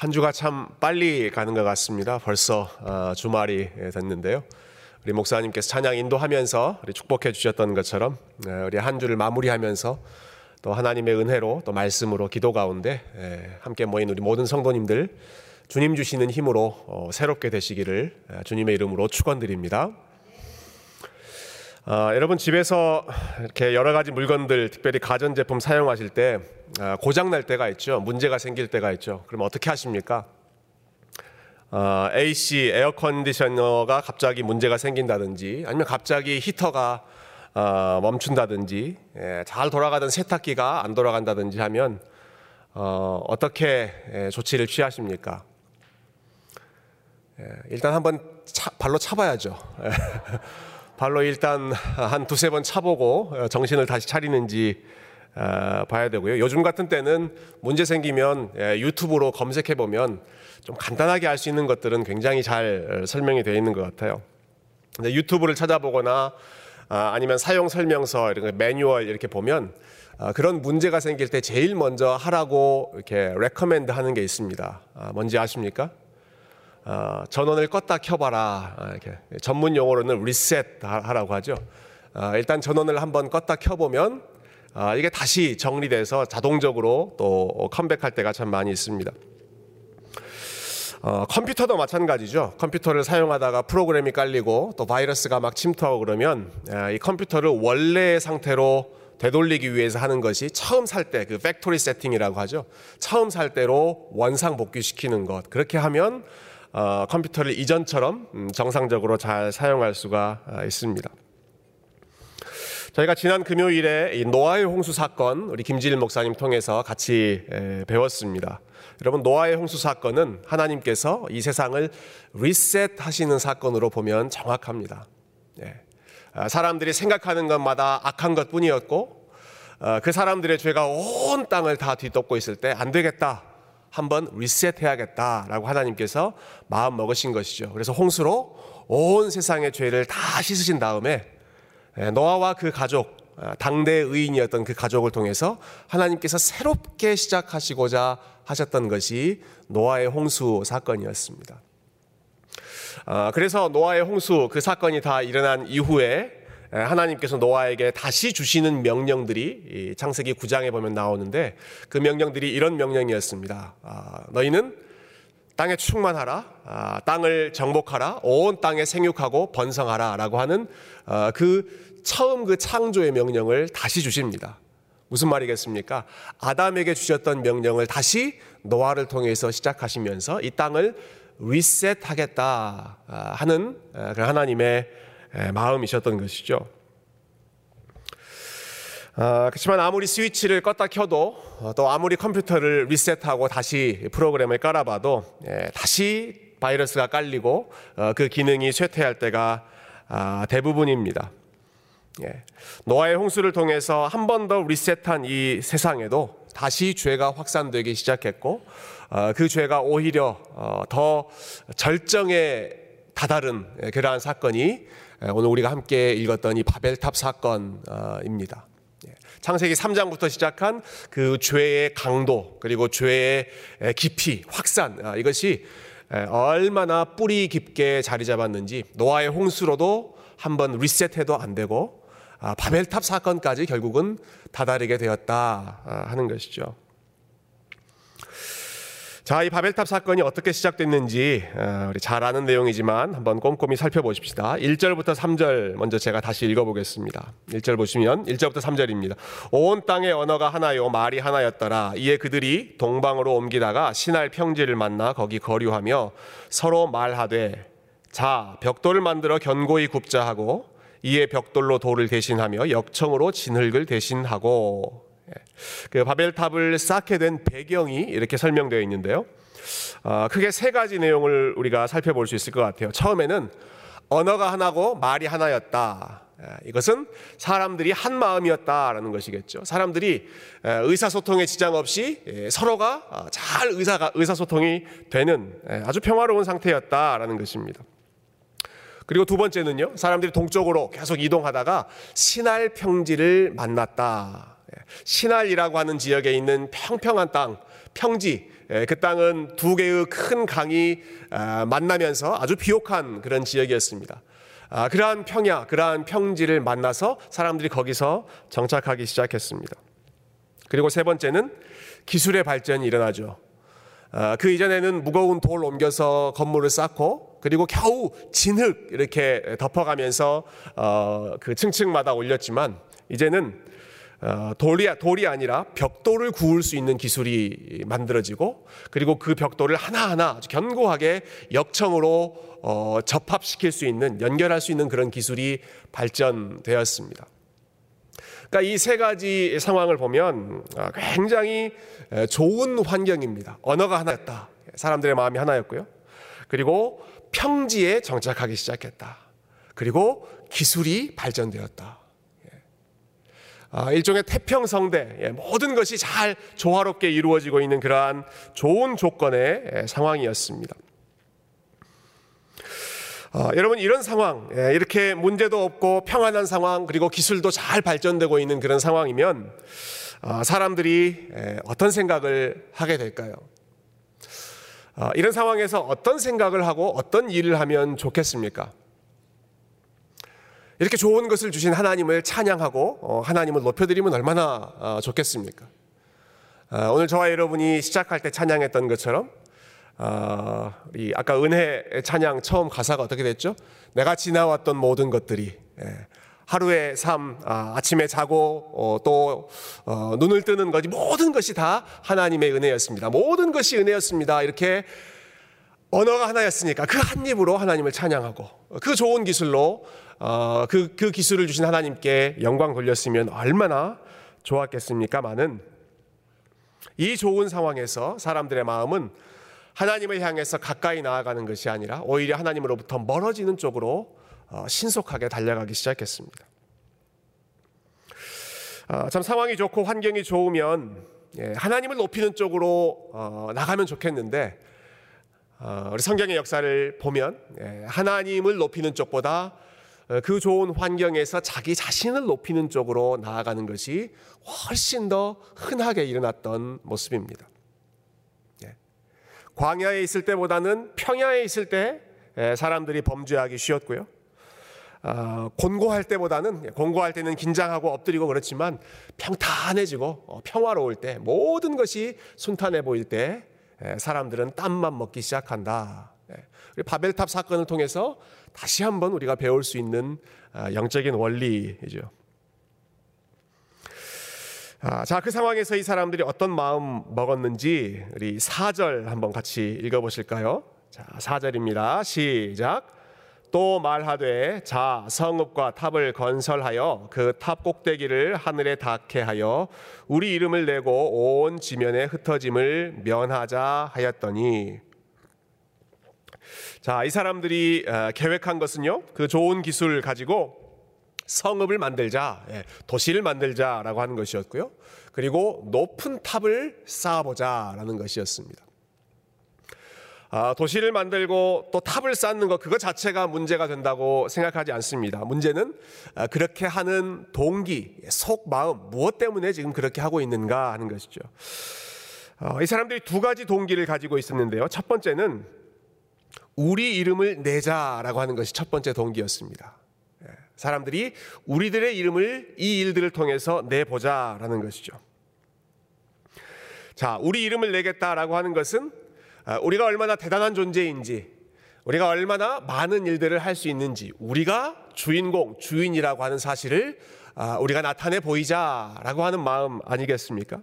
한 주가 참 빨리 가는 것 같습니다. 벌써 어, 주말이 됐는데요. 우리 목사님께서 찬양 인도하면서 우리 축복해 주셨던 것처럼 네, 우리 한 주를 마무리하면서 또 하나님의 은혜로 또 말씀으로 기도 가운데 예, 함께 모인 우리 모든 성도님들 주님 주시는 힘으로 어, 새롭게 되시기를 예, 주님의 이름으로 축원드립니다. 어, 여러분 집에서 이렇게 여러 가지 물건들, 특별히 가전 제품 사용하실 때 어, 고장 날 때가 있죠. 문제가 생길 때가 있죠. 그럼 어떻게 하십니까? 어, AC 에어 컨디셔너가 갑자기 문제가 생긴다든지, 아니면 갑자기 히터가 어, 멈춘다든지, 예, 잘 돌아가던 세탁기가 안 돌아간다든지 하면 어, 어떻게 예, 조치를 취하십니까? 예, 일단 한번 차, 발로 차봐야죠. 발로 일단 한 두세 번 차보고 어, 정신을 다시 차리는지 어, 봐야 되고요. 요즘 같은 때는 문제 생기면 예, 유튜브로 검색해 보면 좀 간단하게 알 수 있는 것들은 굉장히 잘 어, 설명이 되어 있는 것 같아요. 유튜브를 찾아보거나 아, 아니면 사용 설명서 이런 매뉴얼 이렇게 보면 그런 문제가 생길 때 제일 먼저 하라고 이렇게 recommend 하는 게 있습니다. 아, 뭔지 아십니까? 어, 전원을 껐다 켜봐라 어, 이렇게 전문 용어로는 리셋 하라고 하죠. 어, 일단 전원을 한번 껐다 켜보면 어, 이게 다시 정리돼서 자동적으로 또 컴백할 때가 참 많이 있습니다. 어, 컴퓨터도 마찬가지죠. 컴퓨터를 사용하다가 프로그램이 깔리고 또 바이러스가 막 침투하고 그러면 이 컴퓨터를 원래의 상태로 되돌리기 위해서 하는 것이 처음 살 때 그 factory setting이라고 하죠. 처음 살 때로 원상 복귀시키는 것. 그렇게 하면 어, 컴퓨터를 이전처럼 음, 정상적으로 잘 사용할 수가 아, 있습니다. 저희가 지난 금요일에 노아의 홍수 사건 우리 김지일 목사님 통해서 같이 배웠습니다. 여러분 노아의 홍수 사건은 하나님께서 이 세상을 리셋하시는 사건으로 보면 정확합니다. 예. 아, 사람들이 생각하는 것마다 악한 것뿐이었고 어, 그 사람들의 죄가 온 땅을 다 뒤덮고 있을 때 안 되겠다. 한번 리셋해야겠다라고 하나님께서 마음 먹으신 것이죠. 그래서 홍수로 온 세상의 죄를 다 씻으신 다음에 예, 노아와 그 가족, 아, 당대 의인이었던 그 가족을 통해서 하나님께서 새롭게 시작하시고자 하셨던 것이 노아의 홍수 사건이었습니다. 아, 그래서 노아의 홍수 그 사건이 다 일어난 이후에 하나님께서 노아에게 다시 주시는 명령들이 창세기 9장에 보면 나오는데 그 명령들이 이런 명령이었습니다. 아, 너희는 땅에 충만하라, 아, 땅을 정복하라, 온 땅에 생육하고 번성하라라고 하는 어, 그 처음 그 창조의 명령을 다시 주십니다. 무슨 말이겠습니까? 아담에게 주셨던 명령을 다시 노아를 통해서 시작하시면서 이 땅을 리셋하겠다 아, 하는 그 하나님의 마음이셨던 것이죠. 아, 그렇지만 아무리 스위치를 껐다 켜도 어, 또 아무리 컴퓨터를 리셋하고 다시 프로그램을 깔아봐도 예, 다시 바이러스가 깔리고 어, 그 기능이 쇠퇴할 때가 아, 대부분입니다. 예. 노아의 홍수를 통해서 한 번 더 리셋한 이 세상에도 다시 죄가 확산되기 시작했고 어, 그 죄가 오히려 더 절정에 다다른 예, 그러한 사건이 오늘 우리가 함께 읽었던 이 바벨탑 사건입니다. 예, 창세기 3장부터 시작한 그 죄의 강도 그리고 죄의 깊이 확산 아, 이것이 얼마나 뿌리 깊게 자리 잡았는지 노아의 홍수로도 한번 리셋해도 안 되고 아, 바벨탑 사건까지 결국은 다다르게 되었다 아, 하는 것이죠. 자, 이 바벨탑 사건이 어떻게 시작됐는지 어, 우리 잘 아는 내용이지만 한번 꼼꼼히 살펴보십시다. 1절부터 3절 먼저 제가 다시 읽어보겠습니다. 1절 보시면 1절부터 3절입니다. 온 땅의 언어가 하나요 말이 하나였더라. 이에 그들이 동방으로 옮기다가 신할 평지를 만나 거기 거류하며 서로 말하되 자 벽돌을 만들어 견고히 굽자 하고 이에 벽돌로 돌을 대신하며 역청으로 진흙을 대신하고 예. 그 바벨탑을 쌓게 된 배경이 이렇게 설명되어 있는데요. 어, 크게 세 가지 내용을 우리가 살펴볼 수 있을 것 같아요. 처음에는 언어가 하나고 말이 하나였다. 예, 이것은 사람들이 한 마음이었다라는 것이겠죠. 사람들이 의사소통에 지장 없이 예, 서로가 어, 잘 의사가 의사소통이 되는 아주 평화로운 상태였다라는 것입니다. 그리고 두 번째는요, 사람들이 동쪽으로 계속 이동하다가 신할 평지를 만났다. 신할이라고 하는 지역에 있는 평평한 땅, 평지, 예, 그 땅은 두 개의 큰 강이 아, 만나면서 아주 비옥한 그런 지역이었습니다. 아, 그러한 평야, 그러한 평지를 만나서 사람들이 거기서 정착하기 시작했습니다. 그리고 세 번째는 기술의 발전이 일어나죠. 아, 그 이전에는 무거운 돌 옮겨서 건물을 쌓고 그리고 겨우 진흙 이렇게 덮어가면서 어, 그 층층마다 올렸지만 이제는 어, 돌이 돌이 아니라 벽돌을 구울 수 있는 기술이 만들어지고 그리고 그 벽돌을 하나하나 아주 견고하게 역청으로 어, 접합시킬 수 있는 연결할 수 있는 그런 기술이 발전되었습니다. 그러니까 이 세 가지 상황을 보면 아, 굉장히 좋은 환경입니다. 언어가 하나였다. 사람들의 마음이 하나였고요. 그리고 평지에 정착하기 시작했다. 그리고 기술이 발전되었다. 예. 아, 일종의 태평성대, 예, 모든 것이 잘 조화롭게 이루어지고 있는 그러한 좋은 조건의 상황이었습니다. 어, 여러분 이런 상황 예, 이렇게 문제도 없고 평안한 상황 그리고 기술도 잘 발전되고 있는 그런 상황이면 어, 사람들이 예, 어떤 생각을 하게 될까요? 어, 이런 상황에서 어떤 생각을 하고 어떤 일을 하면 좋겠습니까? 이렇게 좋은 것을 주신 하나님을 찬양하고 어, 하나님을 높여드리면 얼마나 어, 좋겠습니까? 어, 오늘 저와 여러분이 시작할 때 찬양했던 것처럼 어, 이 아까 은혜 찬양 처음 가사가 어떻게 됐죠? 내가 지나왔던 모든 것들이 예, 하루의 삶, 아, 아침에 자고 어, 또 어, 눈을 뜨는 것이 모든 것이 다 하나님의 은혜였습니다. 모든 것이 은혜였습니다. 이렇게 언어가 하나였으니까 그 한 입으로 하나님을 찬양하고 그 좋은 기술로 어, 그, 그 기술을 주신 하나님께 영광 돌렸으면 얼마나 좋았겠습니까? 많은 이 좋은 상황에서 사람들의 마음은 하나님을 향해서 가까이 나아가는 것이 아니라 오히려 하나님으로부터 멀어지는 쪽으로 어, 신속하게 달려가기 시작했습니다. 어, 참 상황이 좋고 환경이 좋으면 예, 하나님을 높이는 쪽으로 어, 나가면 좋겠는데 우리 성경의 역사를 보면 예, 하나님을 높이는 쪽보다 그 좋은 환경에서 자기 자신을 높이는 쪽으로 나아가는 것이 훨씬 더 흔하게 일어났던 모습입니다. 광야에 있을 때보다는 평야에 있을 때 사람들이 범죄하기 쉬웠고요. 어, 곤고할 때보다는 곤고할 때는 긴장하고 엎드리고 그렇지만 평탄해지고 어, 평화로울 때 모든 것이 순탄해 보일 때 사람들은 땀만 먹기 시작한다. 바벨탑 사건을 통해서 다시 한번 우리가 배울 수 있는 아, 영적인 원리이죠. 아, 자, 그 상황에서 이 사람들이 어떤 마음 먹었는지 우리 4절 한번 같이 읽어 보실까요? 자, 4절입니다. 시작. 또 말하되 자 성읍과 탑을 건설하여 그 탑 꼭대기를 하늘에 닿게 하여 우리 이름을 내고 온 지면에 흩어짐을 면하자 하였더니 자, 이 사람들이 어, 계획한 것은요. 그 좋은 기술 가지고 성읍을 만들자, 예, 도시를 만들자라고 하는 것이었고요. 그리고 높은 탑을 쌓아보자라는 것이었습니다. 아, 도시를 만들고 또 탑을 쌓는 것 그거 자체가 문제가 된다고 생각하지 않습니다. 문제는 아, 그렇게 하는 동기, 속 마음 무엇 때문에 지금 그렇게 하고 있는가 하는 것이죠. 아, 이 사람들이 두 가지 동기를 가지고 있었는데요. 첫 번째는 우리 이름을 내자라고 하는 것이 첫 번째 동기였습니다. 사람들이 우리들의 이름을 이 일들을 통해서 내보자라는 것이죠. 자, 우리 이름을 내겠다라고 하는 것은 아, 우리가 얼마나 대단한 존재인지, 우리가 얼마나 많은 일들을 할 수 있는지, 우리가 주인공, 주인이라고 하는 사실을 아, 우리가 나타내 보이자라고 하는 마음 아니겠습니까?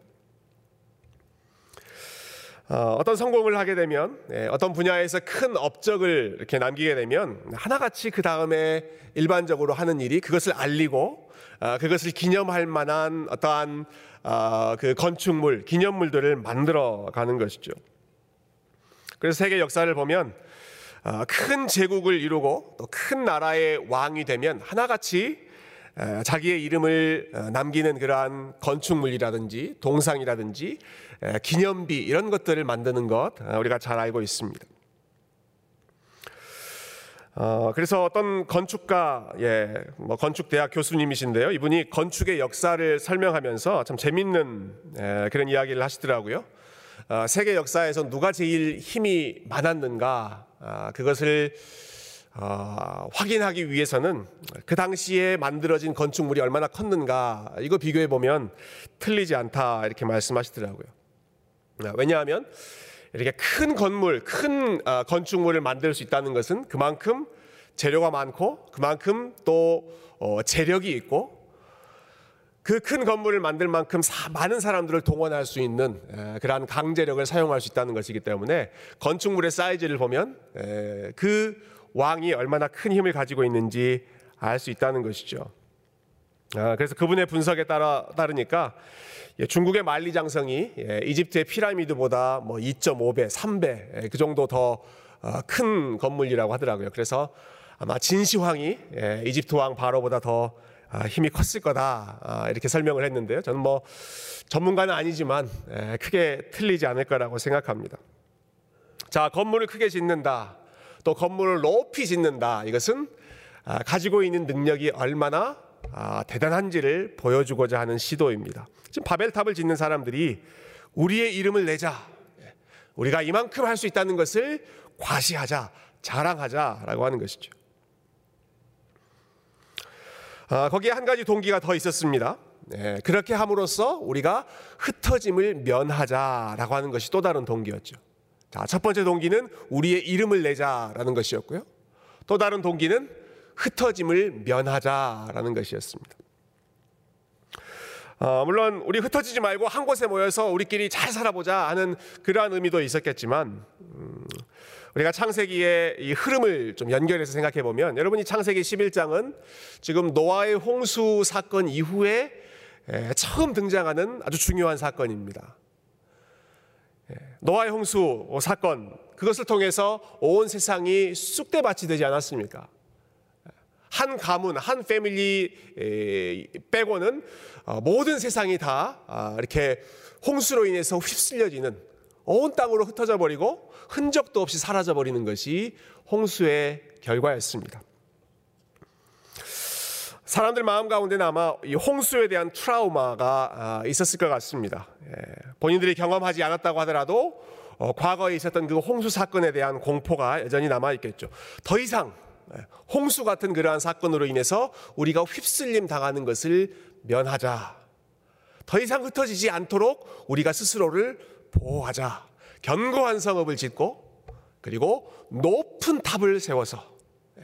어, 떤 성공을 하게 되면 예, 어떤 분야에서 큰 업적을 이렇게 남기게 되면 하나같이 그 다음에 일반적으로 하는 일이 그것을 알리고 어, 그것을 기념할 만한 어떠한 어, 그 건축물, 기념물들을 만들어 가는 것이죠. 그래서 세계 역사를 보면 어, 큰 제국을 이루고 또 큰 나라의 왕이 되면 하나같이 자기의 이름을 어, 남기는 그러한 건축물이라든지 동상이라든지 기념비 이런 것들을 만드는 것 어, 우리가 잘 알고 있습니다. 어, 그래서 어떤 건축가, 예, 뭐 건축대학 교수님이신데요. 이분이 건축의 역사를 설명하면서 참 재밌는 예, 그런 이야기를 하시더라고요. 어, 세계 역사에서 누가 제일 힘이 많았는가 아, 그것을 어, 확인하기 위해서는 그 당시에 만들어진 건축물이 얼마나 컸는가 이거 비교해 보면 틀리지 않다 이렇게 말씀하시더라고요. 아, 왜냐하면 이렇게 큰 건물, 큰 어, 건축물을 만들 수 있다는 것은 그만큼 재료가 많고 그만큼 또 어, 재력이 있고 그 큰 건물을 만들 만큼 많은 사람들을 동원할 수 있는 그러한 강제력을 사용할 수 있다는 것이기 때문에 건축물의 사이즈를 보면 그 왕이 얼마나 큰 힘을 가지고 있는지 알 수 있다는 것이죠. 아, 그래서 그분의 분석에 따라 따르니까 예, 중국의 만리장성이 예, 이집트의 피라미드보다 뭐 2.5배, 3배 예, 그 정도 더큰 어, 건물이라고 하더라고요. 그래서 아마 진시황이 이집트 왕 바로보다 더 아, 힘이 컸을 거다 아, 이렇게 설명을 했는데요. 저는 뭐 전문가는 아니지만 크게 틀리지 않을 거라고 생각합니다. 자 건물을 크게 짓는다, 또 건물을 높이 짓는다. 이것은 가지고 있는 능력이 얼마나 대단한지를 보여주고자 하는 시도입니다. 지금 바벨탑을 짓는 사람들이 우리의 이름을 내자. 우리가 이만큼 할 수 있다는 것을 과시하자, 자랑하자라고 하는 것이죠. 아, 거기에 한 가지 동기가 더 있었습니다. 네, 그렇게 함으로써 우리가 흩어짐을 면하자라고 하는 것이 또 다른 동기였죠. 자, 첫 번째 동기는 우리의 이름을 내자라는 것이었고요. 또 다른 동기는 흩어짐을 면하자라는 것이었습니다. 어, 물론 우리 흩어지지 말고 한 곳에 모여서 우리끼리 잘 살아보자 하는 그러한 의미도 있었겠지만 음, 우리가 창세기의 이 흐름을 좀 연결해서 생각해 보면 여러분이 창세기 11장은 지금 노아의 홍수 사건 이후에 에, 처음 등장하는 아주 중요한 사건입니다. 예, 노아의 홍수 사건 그것을 통해서 온 세상이 쑥대밭이 되지 않았습니까? 한 가문, 한 패밀리 빼고는 어, 모든 세상이 다 아, 이렇게 홍수로 인해서 휩쓸려지는 온 땅으로 흩어져 버리고 흔적도 없이 사라져 버리는 것이 홍수의 결과였습니다. 사람들 마음 가운데는 아마 이 홍수에 대한 트라우마가 아, 있었을 것 같습니다. 예, 본인들이 경험하지 않았다고 하더라도 어, 과거에 있었던 그 홍수 사건에 대한 공포가 여전히 남아 있겠죠. 더 이상 예, 홍수 같은 그러한 사건으로 인해서 우리가 휩쓸림 당하는 것을 면하자. 더 이상 흩어지지 않도록 우리가 스스로를 보호하자. 견고한 성읍을 짓고 그리고 높은 탑을 세워서 예,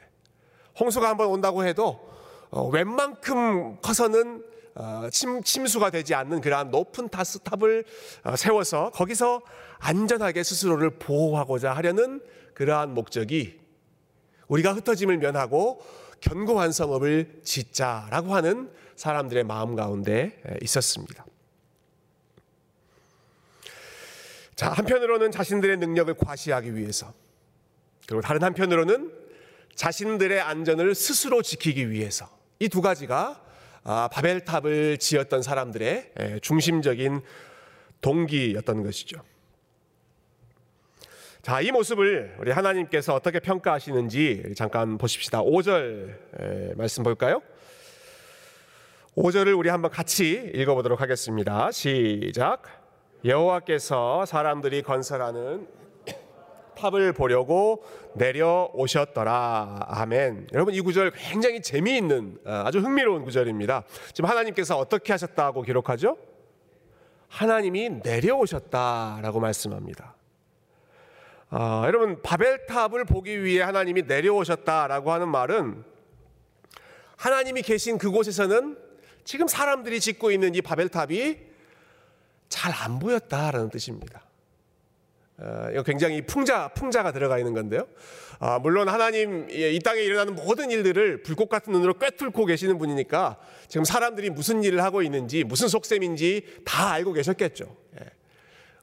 홍수가 한번 온다고 해도 어, 웬만큼 커서는 어, 침, 침수가 되지 않는 그러한 높은 타스탑을 어, 세워서 거기서 안전하게 스스로를 보호하고자 하려는 그러한 목적이 우리가 흩어짐을 면하고 견고한 성읍을 짓자라고 하는 사람들의 마음 가운데 있었습니다. 자, 한편으로는 자신들의 능력을 과시하기 위해서 그리고 다른 한편으로는 자신들의 안전을 스스로 지키기 위해서 이 두 가지가 아, 바벨탑을 지었던 사람들의 중심적인 동기였던 것이죠. 자, 이 모습을 우리 하나님께서 어떻게 평가하시는지 잠깐 보십시다. 5절 말씀 볼까요? 5절을 우리 한번 같이 읽어보도록 하겠습니다. 시작. 여호와께서 사람들이 건설하는 탑을 보려고 내려오셨더라. 아멘. 여러분 이 구절 굉장히 재미있는 어, 아주 흥미로운 구절입니다. 지금 하나님께서 어떻게 하셨다고 기록하죠? 하나님이 내려오셨다라고 말씀합니다. 어, 여러분 바벨탑을 보기 위해 하나님이 내려오셨다라고 하는 말은 하나님이 계신 그곳에서는 지금 사람들이 짓고 있는 이 바벨탑이 잘 안 보였다라는 뜻입니다. 어, 이거 굉장히 풍자 풍자가 들어가 있는 건데요. 아, 물론 하나님 이 땅에 일어나는 모든 일들을 불꽃 같은 눈으로 꿰뚫고 계시는 분이니까 지금 사람들이 무슨 일을 하고 있는지 무슨 속셈인지 다 알고 계셨겠죠. 예.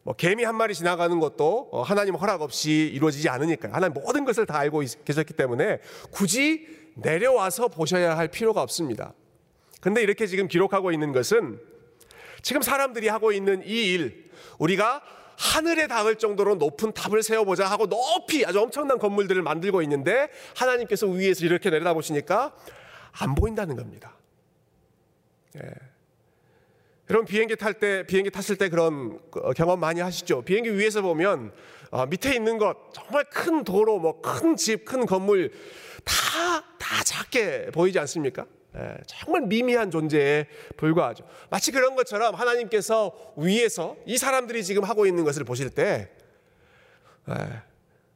뭐 개미 한 마리 지나가는 것도 어, 하나님 허락 없이 이루어지지 않으니까 하나님 모든 것을 다 알고 계셨기 때문에 굳이 내려와서 보셔야 할 필요가 없습니다. 근데 이렇게 지금 기록하고 있는 것은 지금 사람들이 하고 있는 이 일, 우리가 하늘에 닿을 정도로 높은 탑을 세워보자 하고 높이 아주 엄청난 건물들을 만들고 있는데 하나님께서 위에서 이렇게 내려다보시니까 안 보인다는 겁니다. 예. 여러분 비행기 탈 때 비행기 탔을 때 그런 어, 경험 많이 하시죠? 비행기 위에서 보면 어, 밑에 있는 것 정말 큰 도로, 뭐 큰 집, 큰 건물 다 다 작게 보이지 않습니까? 예, 정말 미미한 존재에 불과하죠. 마치 그런 것처럼 하나님께서 위에서 이 사람들이 지금 하고 있는 것을 보실 때, 예,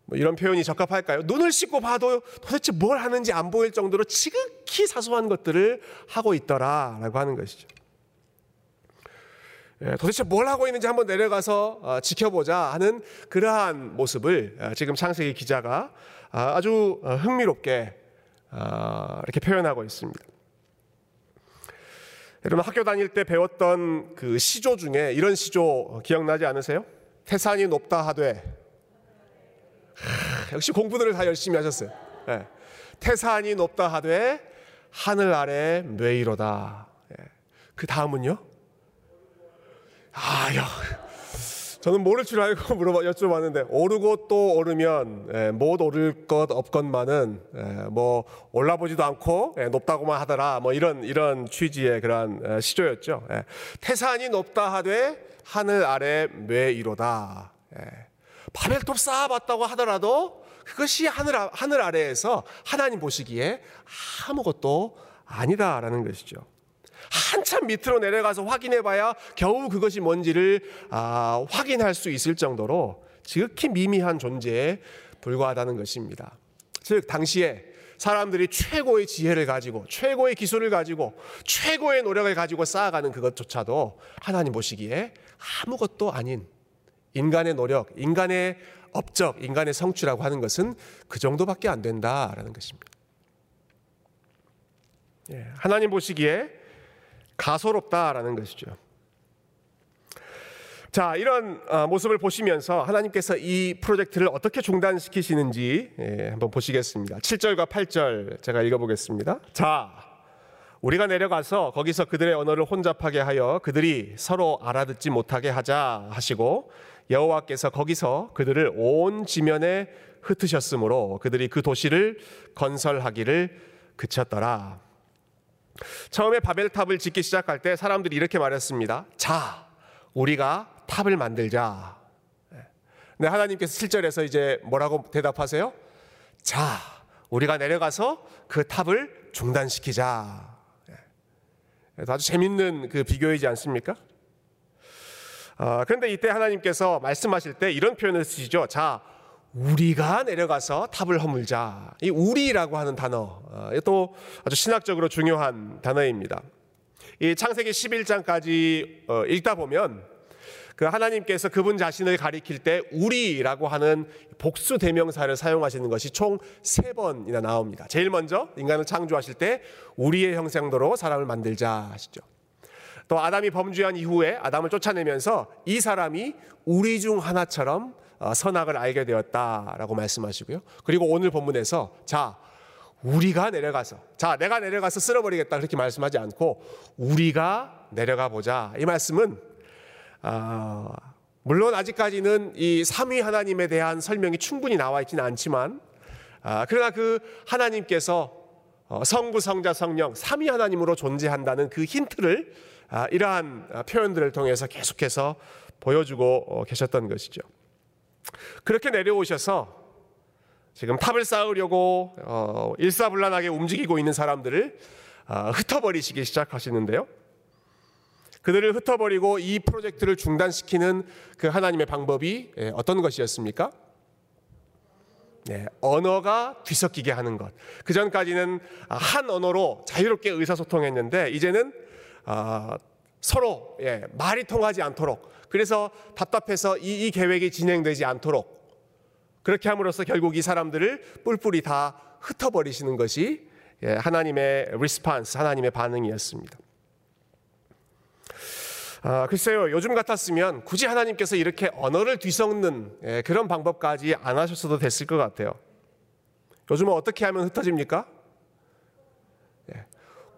뭐 이런 표현이 적합할까요? 눈을 씻고 봐도 도대체 뭘 하는지 안 보일 정도로 지극히 사소한 것들을 하고 있더라라고 하는 것이죠. 예, 도대체 뭘 하고 있는지 한번 내려가서 어, 지켜보자 하는 그러한 모습을 어, 지금 창세기 기자가 아, 아주 어, 흥미롭게 이렇게 표현하고 있습니다. 여러분 학교 다닐 때 배웠던 그 시조 중에 이런 시조 기억나지 않으세요? 태산이 높다 하되 하, 역시 공부들을 다 열심히 하셨어요. 네. 태산이 높다 하되 하늘 아래 뇌이로다. 네. 그 다음은요? 아, 야. 저는 모를 줄 알고 물어봐 여쭤봤는데 오르고 또 오르면 예, 못 오를 것 없건만은 예, 뭐 올라보지도 않고 예, 높다고만 하더라 뭐 이런 이런 취지의 그러한 예, 시조였죠. 예. 태산이 높다 하되 하늘 아래 뇌이로다. 예. 바벨탑 쌓아봤다고 하더라도 그것이 하늘 하늘 아래에서 하나님 보시기에 아무것도 아니다라는 것이죠. 한참 밑으로 내려가서 확인해 봐야 겨우 그것이 뭔지를 아, 확인할 수 있을 정도로 지극히 미미한 존재에 불과하다는 것입니다. 즉 당시에 사람들이 최고의 지혜를 가지고 최고의 기술을 가지고 최고의 노력을 가지고 쌓아가는 그것조차도 하나님 보시기에 아무것도 아닌 인간의 노력, 인간의 업적, 인간의 성취라고 하는 것은 그 정도밖에 안 된다라는 것입니다. 예, 하나님 보시기에 가소롭다라는 것이죠. 자, 이런 어, 모습을 보시면서 하나님께서 이 프로젝트를 어떻게 중단시키시는지 예, 한번 보시겠습니다. 7절과 8절 제가 읽어보겠습니다. 자, 우리가 내려가서 거기서 그들의 언어를 혼잡하게 하여 그들이 서로 알아듣지 못하게 하자 하시고 여호와께서 거기서 그들을 온 지면에 흩으셨으므로 그들이 그 도시를 건설하기를 그쳤더라. 처음에 바벨탑을 짓기 시작할 때 사람들이 이렇게 말했습니다. 자, 우리가 탑을 만들자. 네, 하나님께서 7절에서 이제 뭐라고 대답하세요? 자, 우리가 내려가서 그 탑을 중단시키자. 아주 재밌는 그 비교이지 않습니까? 어, 그런데 이때 하나님께서 말씀하실 때 이런 표현을 쓰시죠. 자, 우리가 내려가서 탑을 허물자. 이 우리라고 하는 단어, 어, 또 아주 신학적으로 중요한 단어입니다. 이 창세기 11장까지 어, 읽다 보면 그 하나님께서 그분 자신을 가리킬 때 우리라고 하는 복수 대명사를 사용하시는 것이 총 세 번이나 나옵니다. 제일 먼저 인간을 창조하실 때 우리의 형상도로 사람을 만들자 하시죠. 또 아담이 범죄한 이후에 아담을 쫓아내면서 이 사람이 우리 중 하나처럼 어, 선악을 알게 되었다라고 말씀하시고요. 그리고 오늘 본문에서 자 우리가 내려가서 자 내가 내려가서 쓸어버리겠다 그렇게 말씀하지 않고 우리가 내려가 보자 이 말씀은 어, 물론 아직까지는 이 삼위 하나님에 대한 설명이 충분히 나와 있지는 않지만 아, 그러나 그 하나님께서 어, 성부 성자 성령 삼위 하나님으로 존재한다는 그 힌트를 아, 이러한 표현들을 통해서 계속해서 보여주고 어, 계셨던 것이죠. 그렇게 내려오셔서 지금 탑을 쌓으려고 어, 일사불란하게 움직이고 있는 사람들을 어, 흩어버리시기 시작하시는데요. 그들을 흩어버리고 이 프로젝트를 중단시키는 그 하나님의 방법이 예, 어떤 것이었습니까? 네, 언어가 뒤섞이게 하는 것. 그 전까지는 한 언어로 자유롭게 의사소통했는데 이제는 어, 서로 예, 말이 통하지 않도록 그래서 답답해서 이, 이 계획이 진행되지 않도록 그렇게 함으로써 결국 이 사람들을 뿔뿔이 다 흩어버리시는 것이 예, 하나님의 response, 하나님의 반응이었습니다. 아, 글쎄요, 요즘 같았으면 굳이 하나님께서 이렇게 언어를 뒤섞는 예, 그런 방법까지 안 하셨어도 됐을 것 같아요. 요즘은 어떻게 하면 흩어집니까?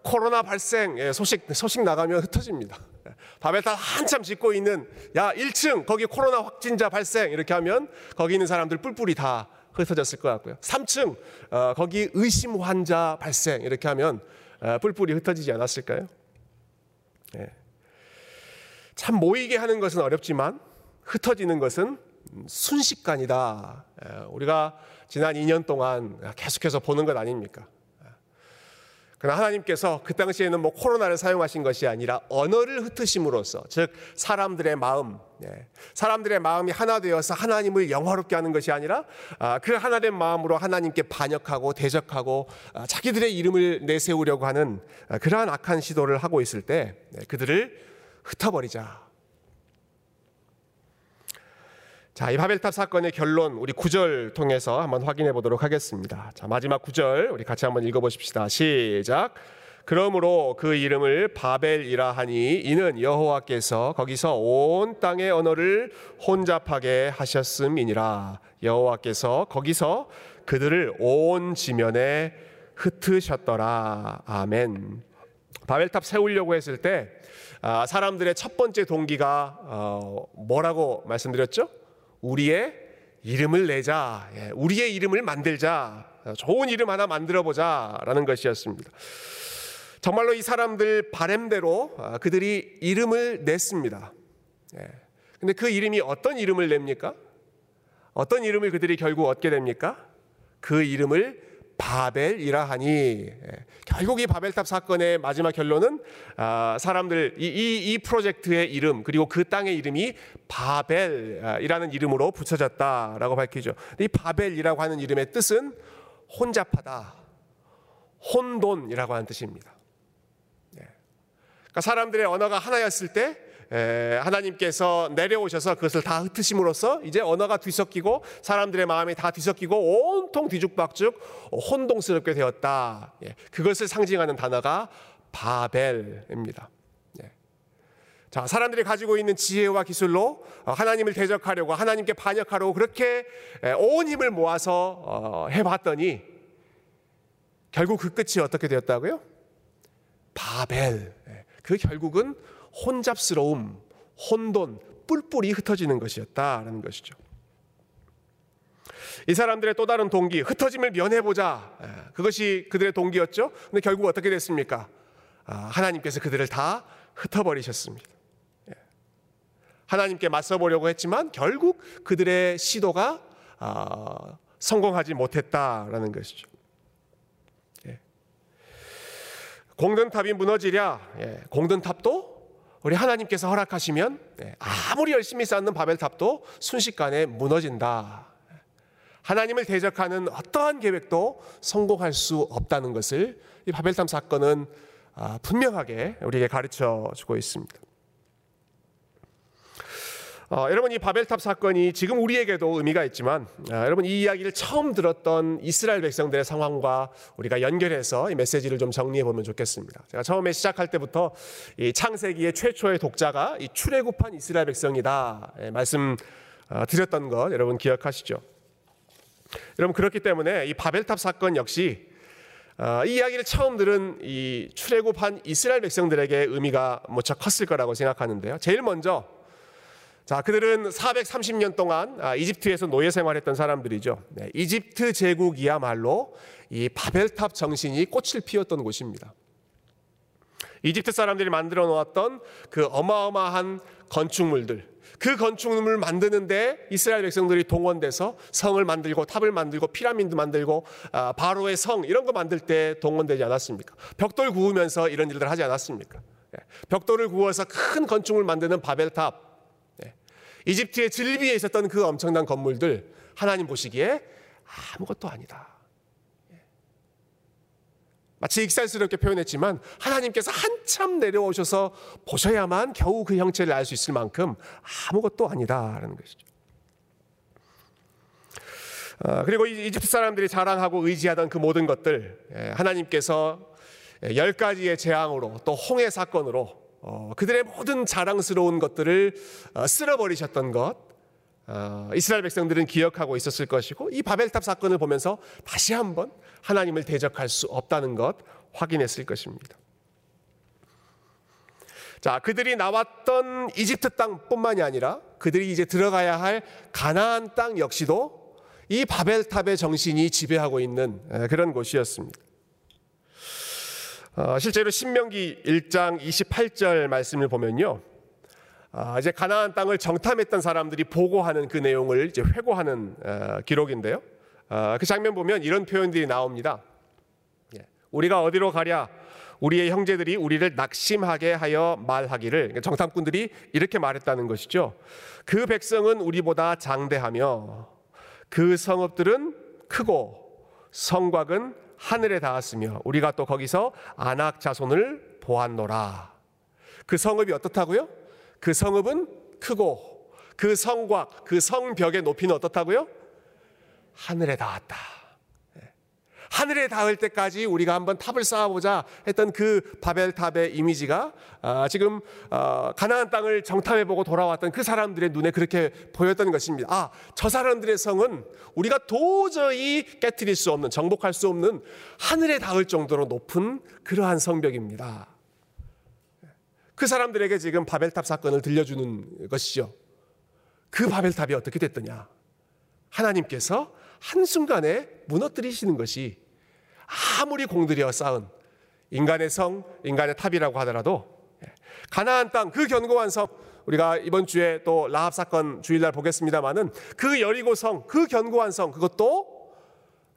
예, 코로나 발생 예, 소식 소식 나가면 흩어집니다. 바벨탑 한참 짓고 있는 야 1층 거기 코로나 확진자 발생 이렇게 하면 거기 있는 사람들 뿔뿔이 다 흩어졌을 것 같고요. 3층 어, 거기 의심 환자 발생 이렇게 하면 어, 뿔뿔이 흩어지지 않았을까요? 네. 참 모이게 하는 것은 어렵지만 흩어지는 것은 순식간이다. 우리가 지난 2년 동안 계속해서 보는 것 아닙니까? 그러나 하나님께서 그 당시에는 뭐 코로나를 사용하신 것이 아니라 언어를 흩으심으로써 즉 사람들의 마음, 예, 사람들의 마음이 하나 되어서 하나님을 영화롭게 하는 것이 아니라 아, 그 하나된 마음으로 하나님께 반역하고 대적하고 아, 자기들의 이름을 내세우려고 하는 아, 그러한 악한 시도를 하고 있을 때 네, 그들을 흩어버리자. 자, 이 바벨탑 사건의 결론 우리 구절 통해서 한번 확인해 보도록 하겠습니다. 자, 마지막 구절 우리 같이 한번 읽어 보십시다. 시작. 그러므로 그 이름을 바벨이라 하니 이는 여호와께서 거기서 온 땅의 언어를 혼잡하게 하셨음이니라. 여호와께서 거기서 그들을 온 지면에 흩으셨더라. 아멘. 바벨탑 세우려고 했을 때 아, 사람들의 첫 번째 동기가 어, 뭐라고 말씀드렸죠? 우리의 이름을 내자, 예, 우리의 이름을 만들자, 좋은 이름 하나 만들어 보자라는 것이었습니다. 정말로 이 사람들 바램대로 아, 그들이 이름을 냈습니다. 예. 근데 그 이름이 어떤 이름을 냅니까? 어떤 이름을 그들이 결국 얻게 됩니까? 그 이름을 바벨이라 하니 예. 결국 이 바벨탑 사건의 마지막 결론은 아, 사람들 이, 이, 이, 프로젝트의 이름 그리고 그 땅의 이름이 바벨이라는 이름으로 붙여졌다라고 밝히죠. 이 바벨이라고 하는 이름의 뜻은 혼잡하다, 혼돈이라고 하는 뜻입니다. 예. 그러니까 사람들의 언어가 하나였을 때 하나님께서 내려오셔서 그것을 다 흩으심으로써 이제 언어가 뒤섞이고 사람들의 마음이 다 뒤섞이고 온통 뒤죽박죽 혼동스럽게 되었다. 예, 그것을 상징하는 단어가 바벨입니다. 예. 자, 사람들이 가지고 있는 지혜와 기술로 하나님을 대적하려고 하나님께 반역하려고 그렇게 온 힘을 모아서 어, 해봤더니 결국 그 끝이 어떻게 되었다고요? 바벨. 예, 그 결국은 혼잡스러움, 혼돈, 뿔뿔이 흩어지는 것이었다라는 것이죠. 이 사람들의 또 다른 동기, 흩어짐을 면해보자. 예, 그것이 그들의 동기였죠. 근데 결국 어떻게 됐습니까? 아, 하나님께서 그들을 다 흩어버리셨습니다. 예. 하나님께 맞서보려고 했지만 결국 그들의 시도가 아, 성공하지 못했다라는 것이죠. 예. 공든탑이 무너지랴, 공든탑도 우리 하나님께서 허락하시면 네, 아무리 열심히 쌓는 바벨탑도 순식간에 무너진다. 하나님을 대적하는 어떠한 계획도 성공할 수 없다는 것을 이 바벨탑 사건은 아, 분명하게 우리에게 가르쳐 주고 있습니다. 어, 여러분 이 바벨탑 사건이 지금 우리에게도 의미가 있지만 어, 여러분 이 이야기를 처음 들었던 이스라엘 백성들의 상황과 우리가 연결해서 이 메시지를 좀 정리해 보면 좋겠습니다. 제가 처음에 시작할 때부터 이 창세기의 최초의 독자가 이 출애굽한 이스라엘 백성이다 예, 말씀 어, 드렸던 것 여러분 기억하시죠? 여러분 그렇기 때문에 이 바벨탑 사건 역시 어, 이 이야기를 처음 들은 이 출애굽한 이스라엘 백성들에게 의미가 무척 컸을 거라고 생각하는데요. 제일 먼저 자, 그들은 430년 동안 아, 이집트에서 노예 생활했던 사람들이죠. 네, 이집트 제국이야말로 이 바벨탑 정신이 꽃을 피웠던 곳입니다. 이집트 사람들이 만들어 놓았던 그 어마어마한 건축물들, 그 건축물을 만드는데 이스라엘 백성들이 동원돼서 성을 만들고 탑을 만들고 피라미드 만들고 아, 바로의 성 이런 거 만들 때 동원되지 않았습니까? 벽돌 구우면서 이런 일들 하지 않았습니까? 네, 벽돌을 구워서 큰 건축물 만드는 바벨탑 이집트의 질비에 있었던 그 엄청난 건물들 하나님 보시기에 아무것도 아니다. 예. 마치 익살스럽게 표현했지만 하나님께서 한참 내려오셔서 보셔야만 겨우 그 형체를 알 수 있을 만큼 아무것도 아니다라는 것이죠. 어, 그리고 이집트 사람들이 자랑하고 의지하던 그 모든 것들 예, 하나님 께서 열 가지의 재앙으로 또 홍해 사건으로 어, 그들의 모든 자랑스러운 것들을 어, 쓸어버리셨던 것 어, 이스라엘 백성들은 기억하고 있었을 것이고 이 바벨탑 사건을 보면서 다시 한번 하나님을 대적할 수 없다는 것 확인했을 것입니다. 자, 그들이 나왔던 이집트 땅뿐만이 아니라 그들이 이제 들어가야 할 가나안 땅 역시도 이 바벨탑의 정신이 지배하고 있는 그런 곳이었습니다. 어, 실제로 신명기 1장 28절 말씀을 보면요. 아, 이제 가나안 땅을 정탐했던 사람들이 보고하는 그 내용을 이제 회고하는 어, 기록인데요. 아, 그 장면 보면 이런 표현들이 나옵니다. 예, 우리가 어디로 가랴? 우리의 형제들이 우리를 낙심하게 하여 말하기를 그러니까 정탐꾼들이 이렇게 말했다는 것이죠. 그 백성은 우리보다 장대하며 그 성읍들은 크고 성곽은 하늘에 닿았으며 우리가 또 거기서 안악 자손을 보았노라. 그 성읍이 어떻다고요? 그 성읍은 크고 그 성곽, 그 성벽의 높이는 어떻다고요? 하늘에 닿았다. 예. 하늘에 닿을 때까지 우리가 한번 탑을 쌓아보자 했던 그 바벨탑의 이미지가 아, 지금 어, 가나안 땅을 정탐해보고 돌아왔던 그 사람들의 눈에 그렇게 보였던 것입니다. 아, 저 사람들의 성은 우리가 도저히 깨뜨릴 수 없는, 정복할 수 없는 하늘에 닿을 정도로 높은 그러한 성벽입니다. 그 사람들에게 지금 바벨탑 사건을 들려주는 것이죠. 그 바벨탑이 어떻게 됐더냐? 하나님께서 한순간에 무너뜨리시는 것이 아무리 공들여 쌓은 인간의 성, 인간의 탑이라고 하더라도 가나안 땅 그 견고한 성 우리가 이번 주에 또 라합 사건 주일날 보겠습니다마는 그 여리고 성, 그 견고한 성 그것도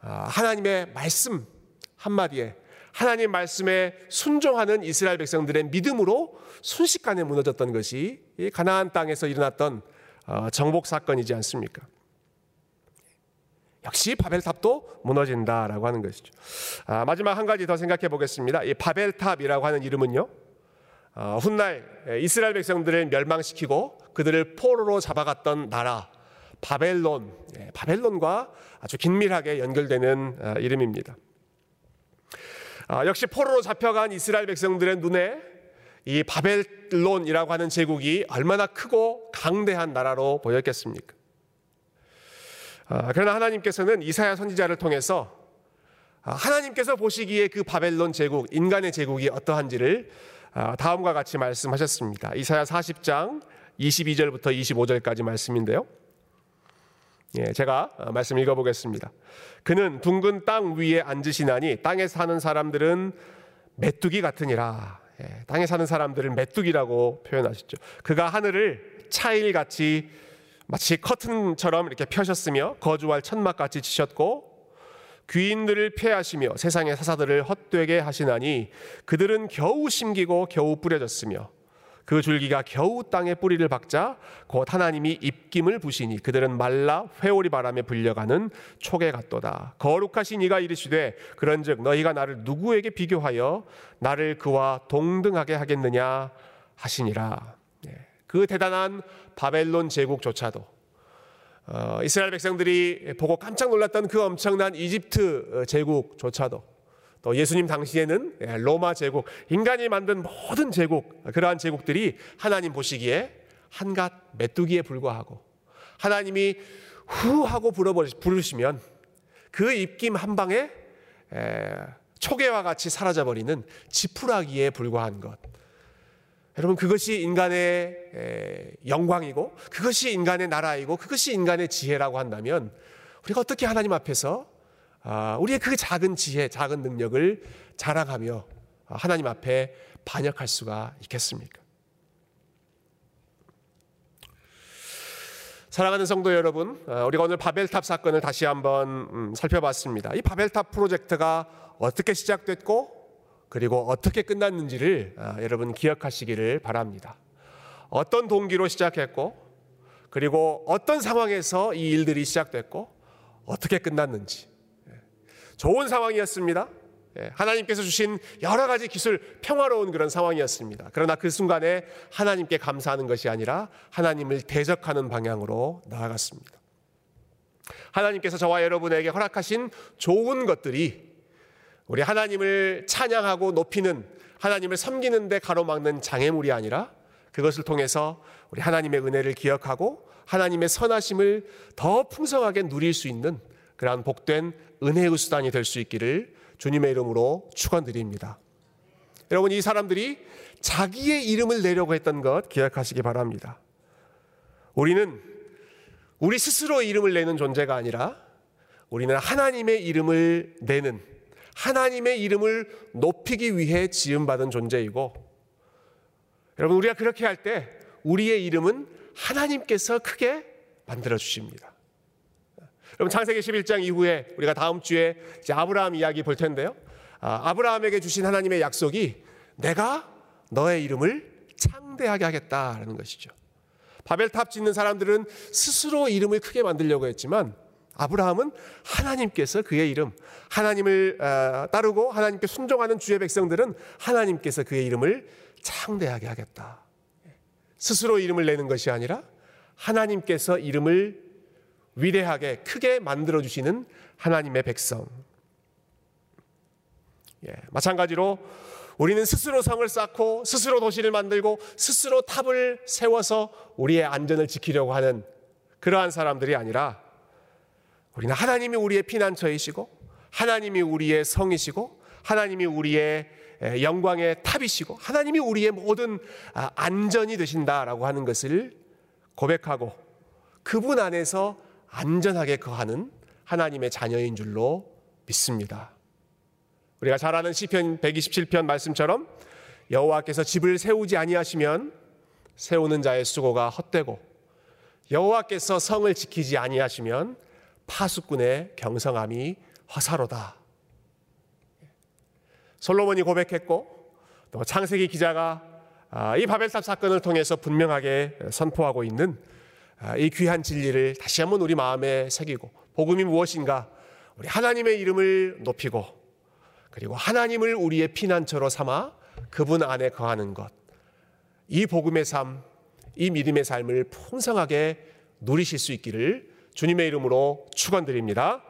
아, 하나님의 말씀 한마디에 하나님 말씀에 순종하는 이스라엘 백성들의 믿음으로 순식간에 무너졌던 것이 가나안 땅에서 일어났던 어, 정복 사건이지 않습니까? 역시 바벨탑도 무너진다라고 하는 것이죠. 아, 마지막 한 가지 더 생각해 보겠습니다. 이 바벨탑이라고 하는 이름은요. 어, 훗날 이스라엘 백성들을 멸망시키고 그들을 포로로 잡아갔던 나라 바벨론, 예, 바벨론과 아주 긴밀하게 연결되는 어, 이름입니다. 아, 역시 포로로 잡혀간 이스라엘 백성들의 눈에 이 바벨론이라고 하는 제국이 얼마나 크고 강대한 나라로 보였겠습니까? 아, 그러나 하나님께서는 이사야 선지자를 통해서 아, 하나님께서 보시기에 그 바벨론 제국, 인간의 제국이 어떠한지를 아, 다음과 같이 말씀하셨습니다. 이사야 40장 22절부터 25절까지 말씀인데요. 예, 제가 말씀 읽어보겠습니다. 그는 둥근 땅 위에 앉으시나니 땅에 사는 사람들은 메뚜기 같으니라. 예, 땅에 사는 사람들을 메뚜기라고 표현하셨죠. 그가 하늘을 차일같이 마치 커튼처럼 이렇게 펴셨으며 거주할 천막같이 치셨고 귀인들을 폐하시며 세상의 사사들을 헛되게 하시나니 그들은 겨우 심기고 겨우 뿌려졌으며 그 줄기가 겨우 땅에 뿌리를 박자 곧 하나님이 입김을 부시니 그들은 말라 회오리 바람에 불려가는 촉에 같도다 거룩하신 이가 이르시되 그런즉 너희가 나를 누구에게 비교하여 나를 그와 동등하게 하겠느냐 하시니라 네. 그 대단한 바벨론 제국조차도 어, 이스라엘 백성들이 보고 깜짝 놀랐던 그 엄청난 이집트 제국조차도 또 예수님 당시에는 예, 로마 제국, 인간이 만든 모든 제국, 그러한 제국들이 하나님 보시기에 한갓 메뚜기에 불과하고 하나님이 후 하고 부르시면 그 입김 한 방에 초계와 같이 사라져버리는 지푸라기에 불과한 것. 여러분 그것이 인간의 영광이고 그것이 인간의 나라이고 그것이 인간의 지혜라고 한다면 우리가 어떻게 하나님 앞에서 아, 우리의 그 작은 지혜, 작은 능력을 자랑하며 하나님 앞에 반역할 수가 있겠습니까? 사랑하는 성도 여러분, 어, 우리가 오늘 바벨탑 사건을 다시 한번 음, 살펴봤습니다. 이 바벨탑 프로젝트가 어떻게 시작됐고 그리고 어떻게 끝났는지를 아, 여러분 기억하시기를 바랍니다. 어떤 동기로 시작했고 그리고 어떤 상황에서 이 일들이 시작됐고 어떻게 끝났는지 좋은 상황이었습니다. 예, 하나님께서 주신 여러 가지 기술, 평화로운 그런 상황이었습니다. 그러나 그 순간에 하나님께 감사하는 것이 아니라 하나님을 대적하는 방향으로 나아갔습니다. 하나님께서 저와 여러분에게 허락하신 좋은 것들이 우리 하나님을 찬양하고 높이는 하나님을 섬기는데 가로막는 장애물이 아니라 그것을 통해서 우리 하나님의 은혜를 기억하고 하나님의 선하심을 더 풍성하게 누릴 수 있는 그러한 복된 은혜의 수단이 될 수 있기를 주님의 이름으로 축원드립니다. 여러분 이 사람들이 자기의 이름을 내려고 했던 것 기억하시기 바랍니다. 우리는 우리 스스로 이름을 내는 존재가 아니라 우리는 하나님의 이름을 내는 하나님의 이름을 높이기 위해 지음받은 존재이고 여러분 우리가 그렇게 할 때 우리의 이름은 하나님께서 크게 만들어 주십니다. 여러분 창세기 11장 이후에 우리가 다음 주에 아브라함 이야기 볼 텐데요. 아, 아브라함에게 주신 하나님의 약속이 내가 너의 이름을 창대하게 하겠다라는 것이죠. 바벨탑 짓는 사람들은 스스로 이름을 크게 만들려고 했지만 아브라함은 하나님께서 그의 이름, 하나님을 어, 따르고 하나님께 순종하는 주의 백성들은 하나님께서 그의 이름을 창대하게 하겠다. 스스로 이름을 내는 것이 아니라 하나님께서 이름을 위대하게 크게 만들어 주시는 하나님의 백성. 예, 마찬가지로 우리는 스스로 성을 쌓고 스스로 도시를 만들고 스스로 탑을 세워서 우리의 안전을 지키려고 하는 그러한 사람들이 아니라 우리는 하나님이 우리의 피난처이시고 하나님이 우리의 성이시고 하나님이 우리의 영광의 탑이시고 하나님이 우리의 모든 아, 안전이 되신다라고 하는 것을 고백하고 그분 안에서 안전하게 거하는 하나님의 자녀인 줄로 믿습니다. 우리가 잘 아는 시편 127편 말씀처럼 여호와께서 집을 세우지 아니하시면 세우는 자의 수고가 헛되고 여호와께서 성을 지키지 아니하시면 파수꾼의 경성함이 허사로다. 솔로몬이 고백했고 또 창세기 기자가 아, 이 바벨탑 사건을 통해서 분명하게 선포하고 있는 아, 이 귀한 진리를 다시 한번 우리 마음에 새기고 복음이 무엇인가 우리 하나님의 이름을 높이고 그리고 하나님을 우리의 피난처로 삼아 그분 안에 거하는 것. 이 복음의 삶, 이 믿음의 삶을 풍성하게 누리실 수 있기를 주님의 이름으로 축원드립니다.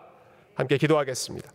함께 기도하겠습니다.